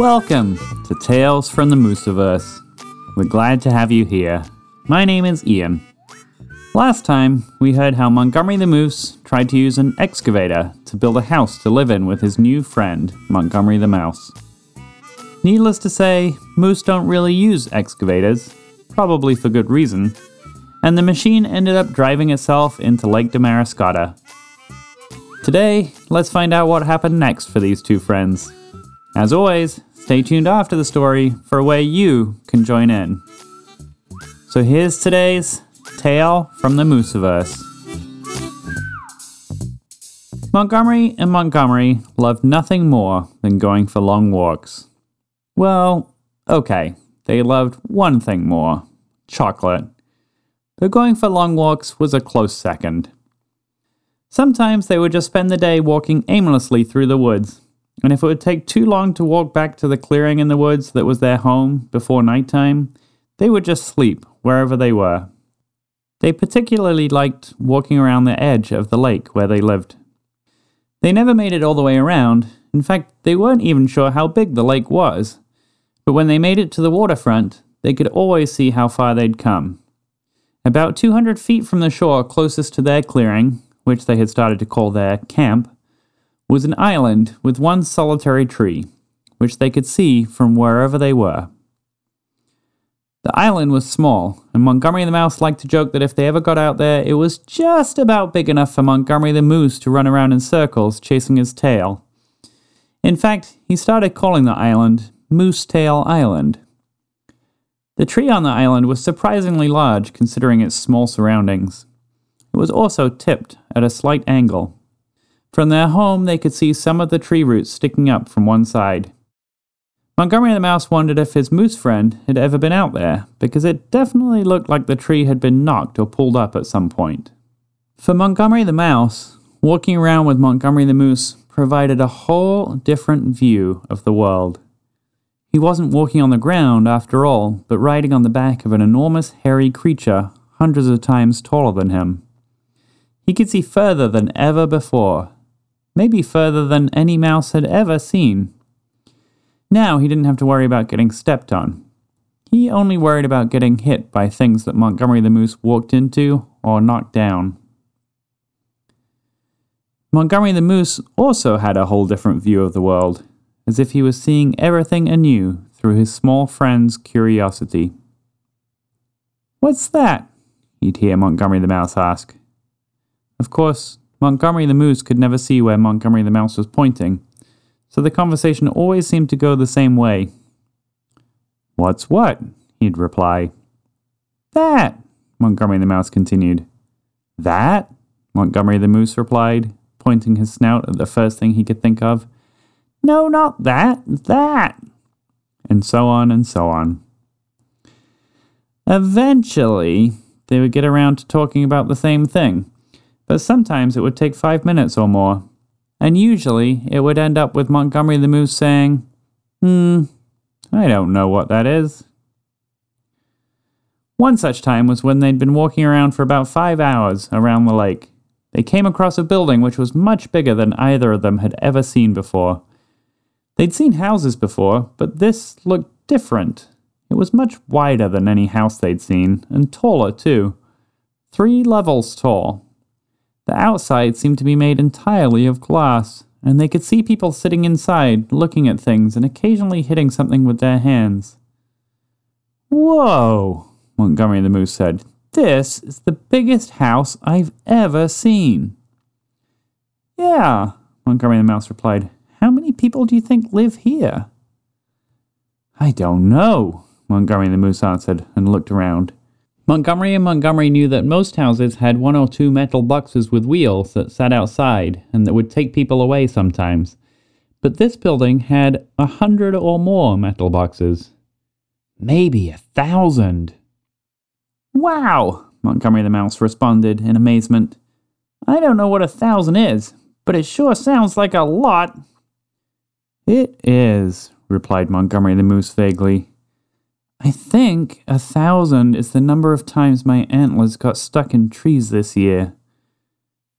Welcome to Tales from the Mooseverse. We're glad to have you here. My name is Ian. Last time, we heard how Montgomery the Moose tried to use an excavator to build a house to live in with his new friend, Montgomery the Mouse. Needless to say, moose don't really use excavators, probably for good reason, and the machine ended up driving itself into Lake Damariscotta. Today, let's find out what happened next for these two friends. As always, stay tuned after the story for a way you can join in. So here's today's tale from the Mooseverse. Montgomery and Montgomery loved nothing more than going for long walks. Well, okay, they loved one thing more chocolate. But going for long walks was a close second. Sometimes they would just spend the day walking aimlessly through the woods, and if it would take too long to walk back to the clearing in the woods that was their home before nighttime, they would just sleep wherever they were. They particularly liked walking around the edge of the lake where they lived. They never made it all the way around. In fact, they weren't even sure how big the lake was. But when they made it to the waterfront, they could always see how far they'd come. About 200 feet from the shore closest to their clearing, which they had started to call their camp, was an island with one solitary tree, which they could see from wherever they were. The island was small, and Montgomery the Mouse liked to joke that if they ever got out there, it was just about big enough for Montgomery the Moose to run around in circles chasing his tail. In fact, he started calling the island Moose Tail Island. The tree on the island was surprisingly large considering its small surroundings. It was also tipped at a slight angle. From their home, they could see some of the tree roots sticking up from one side. Montgomery the Mouse wondered if his moose friend had ever been out there, because it definitely looked like the tree had been knocked or pulled up at some point. For Montgomery the Mouse, walking around with Montgomery the Moose provided a whole different view of the world. He wasn't walking on the ground, after all, but riding on the back of an enormous hairy creature hundreds of times taller than him. He could see further than ever before, maybe further than any mouse had ever seen. Now he didn't have to worry about getting stepped on. He only worried about getting hit by things that Montgomery the Moose walked into or knocked down. Montgomery the Moose also had a whole different view of the world, as if he was seeing everything anew through his small friend's curiosity. What's that? he'd hear Montgomery the Mouse ask. Of course, Montgomery the Moose could never see where Montgomery the Mouse was pointing, so the conversation always seemed to go the same way. What's what? he'd reply. That, Montgomery the Mouse continued. That? Montgomery the Moose replied, pointing his snout at the first thing he could think of. No, not that, that. And so on and so on. Eventually, they would get around to talking about the same thing but sometimes it would take five minutes or more. And usually it would end up with Montgomery the Moose saying, Hmm, I don't know what that is. One such time was when they'd been walking around for about five hours around the lake. They came across a building which was much bigger than either of them had ever seen before. They'd seen houses before, but this looked different. It was much wider than any house they'd seen, and taller too. Three levels tall. The outside seemed to be made entirely of glass, and they could see people sitting inside, looking at things and occasionally hitting something with their hands. Whoa, Montgomery the Moose said. This is the biggest house I've ever seen. Yeah, Montgomery the Mouse replied. How many people do you think live here? I don't know, Montgomery the Moose answered and looked around. Montgomery and Montgomery knew that most houses had one or two metal boxes with wheels that sat outside and that would take people away sometimes. But this building had a hundred or more metal boxes. Maybe a thousand. Wow, Montgomery the Mouse responded in amazement. I don't know what a thousand is, but it sure sounds like a lot. It is, replied Montgomery the Moose vaguely. I think a thousand is the number of times my antlers got stuck in trees this year.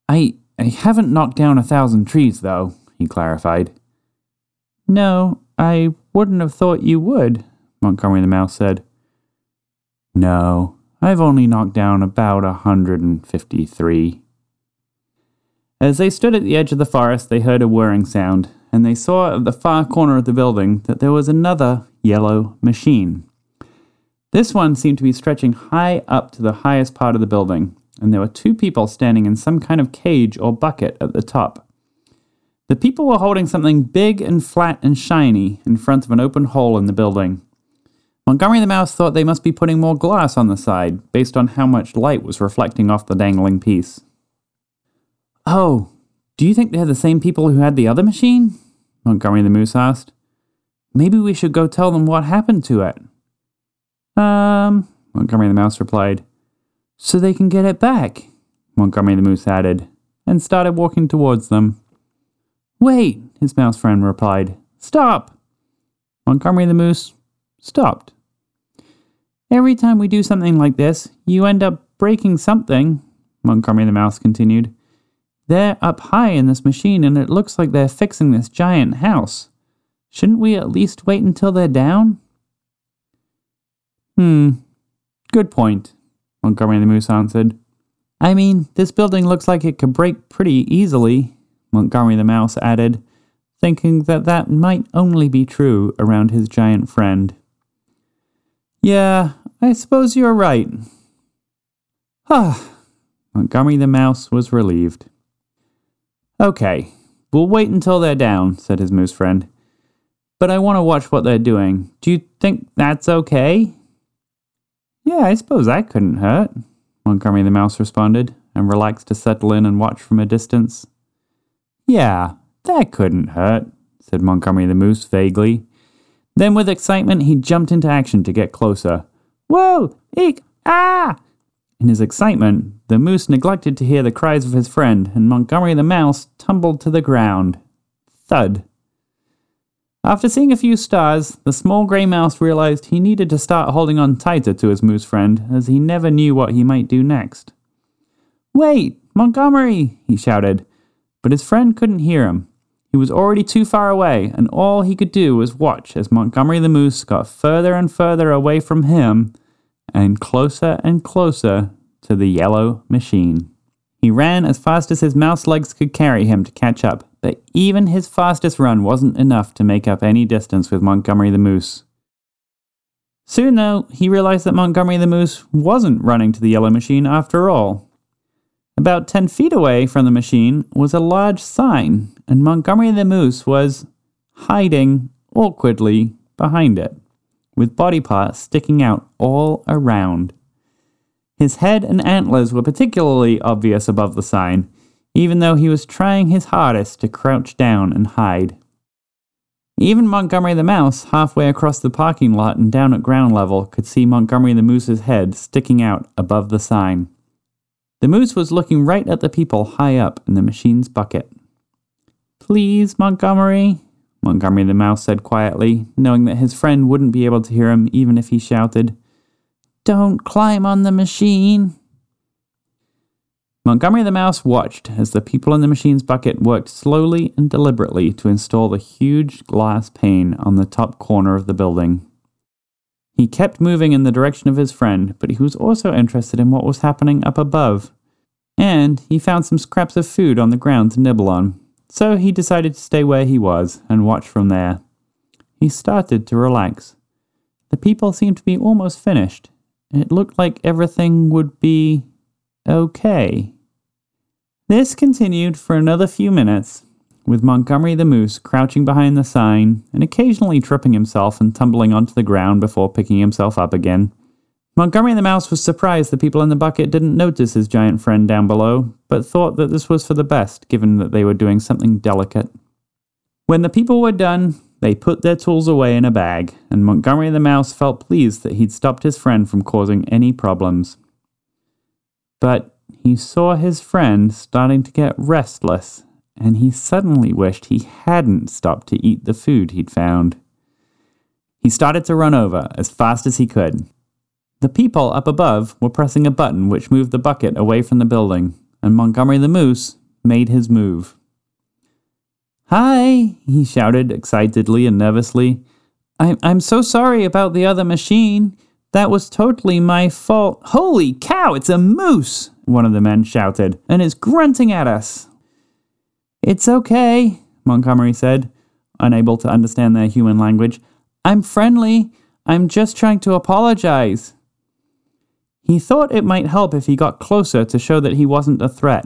I I haven't knocked down a thousand trees though, he clarified. No, I wouldn't have thought you would, Montgomery the Mouse said. No, I've only knocked down about a hundred and fifty three. As they stood at the edge of the forest, they heard a whirring sound, and they saw at the far corner of the building that there was another yellow machine. This one seemed to be stretching high up to the highest part of the building, and there were two people standing in some kind of cage or bucket at the top. The people were holding something big and flat and shiny in front of an open hole in the building. Montgomery the Mouse thought they must be putting more glass on the side, based on how much light was reflecting off the dangling piece. Oh, do you think they're the same people who had the other machine? Montgomery the Moose asked. Maybe we should go tell them what happened to it. Um, Montgomery the Mouse replied. So they can get it back, Montgomery the Moose added, and started walking towards them. Wait, his mouse friend replied. Stop! Montgomery the Moose stopped. Every time we do something like this, you end up breaking something, Montgomery the Mouse continued. They're up high in this machine and it looks like they're fixing this giant house. Shouldn't we at least wait until they're down? Hmm, good point, Montgomery the Moose answered. I mean, this building looks like it could break pretty easily, Montgomery the Mouse added, thinking that that might only be true around his giant friend. Yeah, I suppose you're right. Ah, Montgomery the Mouse was relieved. Okay, we'll wait until they're down, said his moose friend. But I want to watch what they're doing. Do you think that's okay? Yeah, I suppose that couldn't hurt, Montgomery the Mouse responded, and relaxed to settle in and watch from a distance. Yeah, that couldn't hurt, said Montgomery the Moose vaguely. Then, with excitement, he jumped into action to get closer. Whoa! Eek! Ah! In his excitement, the moose neglected to hear the cries of his friend, and Montgomery the Mouse tumbled to the ground. Thud. After seeing a few stars, the small grey mouse realized he needed to start holding on tighter to his moose friend, as he never knew what he might do next. Wait, Montgomery! he shouted, but his friend couldn't hear him. He was already too far away, and all he could do was watch as Montgomery the Moose got further and further away from him and closer and closer to the yellow machine. He ran as fast as his mouse legs could carry him to catch up, but even his fastest run wasn't enough to make up any distance with Montgomery the Moose. Soon, though, he realized that Montgomery the Moose wasn't running to the yellow machine after all. About 10 feet away from the machine was a large sign, and Montgomery the Moose was hiding awkwardly behind it, with body parts sticking out all around. His head and antlers were particularly obvious above the sign, even though he was trying his hardest to crouch down and hide. Even Montgomery the Mouse, halfway across the parking lot and down at ground level, could see Montgomery the Moose's head sticking out above the sign. The moose was looking right at the people high up in the machine's bucket. Please, Montgomery, Montgomery the mouse said quietly, knowing that his friend wouldn't be able to hear him even if he shouted. Don't climb on the machine. Montgomery the mouse watched as the people in the machine's bucket worked slowly and deliberately to install the huge glass pane on the top corner of the building. He kept moving in the direction of his friend, but he was also interested in what was happening up above. And he found some scraps of food on the ground to nibble on, so he decided to stay where he was and watch from there. He started to relax. The people seemed to be almost finished. It looked like everything would be okay. This continued for another few minutes, with Montgomery the Moose crouching behind the sign and occasionally tripping himself and tumbling onto the ground before picking himself up again. Montgomery the Mouse was surprised the people in the bucket didn't notice his giant friend down below, but thought that this was for the best, given that they were doing something delicate. When the people were done, they put their tools away in a bag, and Montgomery the Mouse felt pleased that he'd stopped his friend from causing any problems. But he saw his friend starting to get restless and he suddenly wished he hadn't stopped to eat the food he'd found. He started to run over as fast as he could. The people up above were pressing a button which moved the bucket away from the building, and Montgomery the Moose made his move. Hi, he shouted excitedly and nervously. I'm, I'm so sorry about the other machine. That was totally my fault. Holy cow, it's a moose, one of the men shouted, and is grunting at us. It's okay, Montgomery said, unable to understand their human language. I'm friendly. I'm just trying to apologize. He thought it might help if he got closer to show that he wasn't a threat.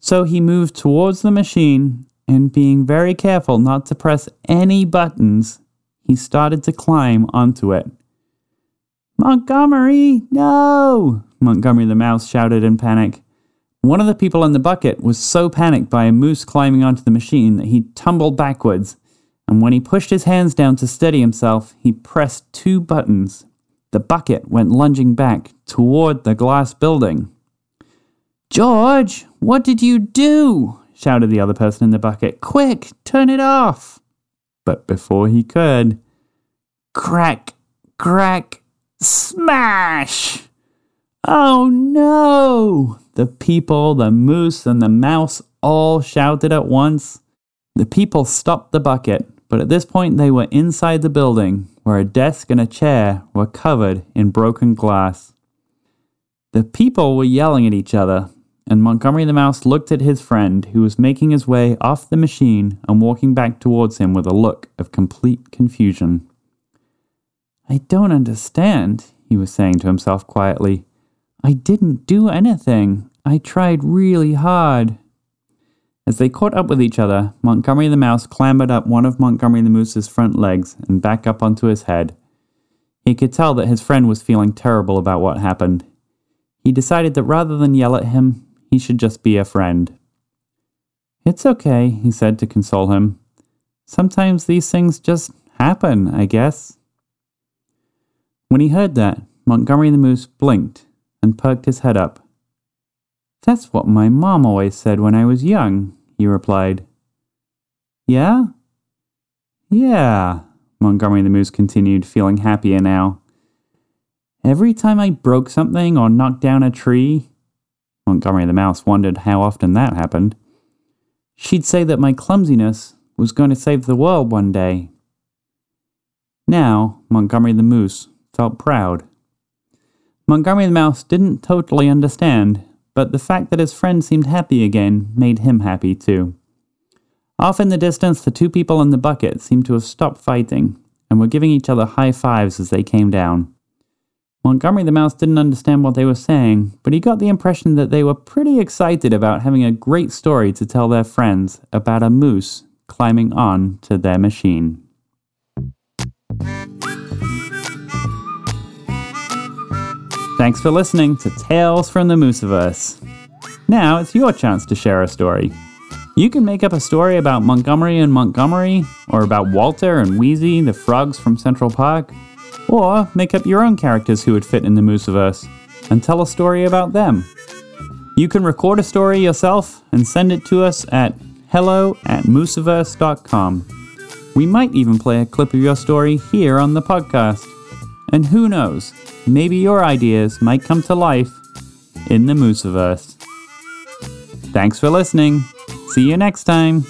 So he moved towards the machine, and being very careful not to press any buttons, he started to climb onto it. Montgomery, no! Montgomery the mouse shouted in panic. One of the people in the bucket was so panicked by a moose climbing onto the machine that he tumbled backwards, and when he pushed his hands down to steady himself, he pressed two buttons. The bucket went lunging back toward the glass building. George, what did you do? shouted the other person in the bucket. Quick, turn it off! But before he could, crack, crack, Smash! Oh no! The people, the moose, and the mouse all shouted at once. The people stopped the bucket, but at this point they were inside the building, where a desk and a chair were covered in broken glass. The people were yelling at each other, and Montgomery the Mouse looked at his friend, who was making his way off the machine and walking back towards him with a look of complete confusion. I don't understand, he was saying to himself quietly. I didn't do anything. I tried really hard. As they caught up with each other, Montgomery the Mouse clambered up one of Montgomery the Moose's front legs and back up onto his head. He could tell that his friend was feeling terrible about what happened. He decided that rather than yell at him, he should just be a friend. It's okay, he said to console him. Sometimes these things just happen, I guess. When he heard that, Montgomery the Moose blinked and perked his head up. That's what my mom always said when I was young, he replied. Yeah? Yeah, Montgomery the Moose continued, feeling happier now. Every time I broke something or knocked down a tree, Montgomery the Mouse wondered how often that happened, she'd say that my clumsiness was going to save the world one day. Now, Montgomery the Moose felt proud. Montgomery the Mouse didn't totally understand, but the fact that his friend seemed happy again made him happy too. Off in the distance, the two people in the bucket seemed to have stopped fighting and were giving each other high fives as they came down. Montgomery the Mouse didn't understand what they were saying, but he got the impression that they were pretty excited about having a great story to tell their friends about a moose climbing on to their machine. Thanks for listening to Tales from the Mooseverse. Now it's your chance to share a story. You can make up a story about Montgomery and Montgomery, or about Walter and Wheezy, the frogs from Central Park, or make up your own characters who would fit in the Mooseverse and tell a story about them. You can record a story yourself and send it to us at hello at mooseverse.com. We might even play a clip of your story here on the podcast. And who knows, maybe your ideas might come to life in the Mooseverse. Thanks for listening. See you next time.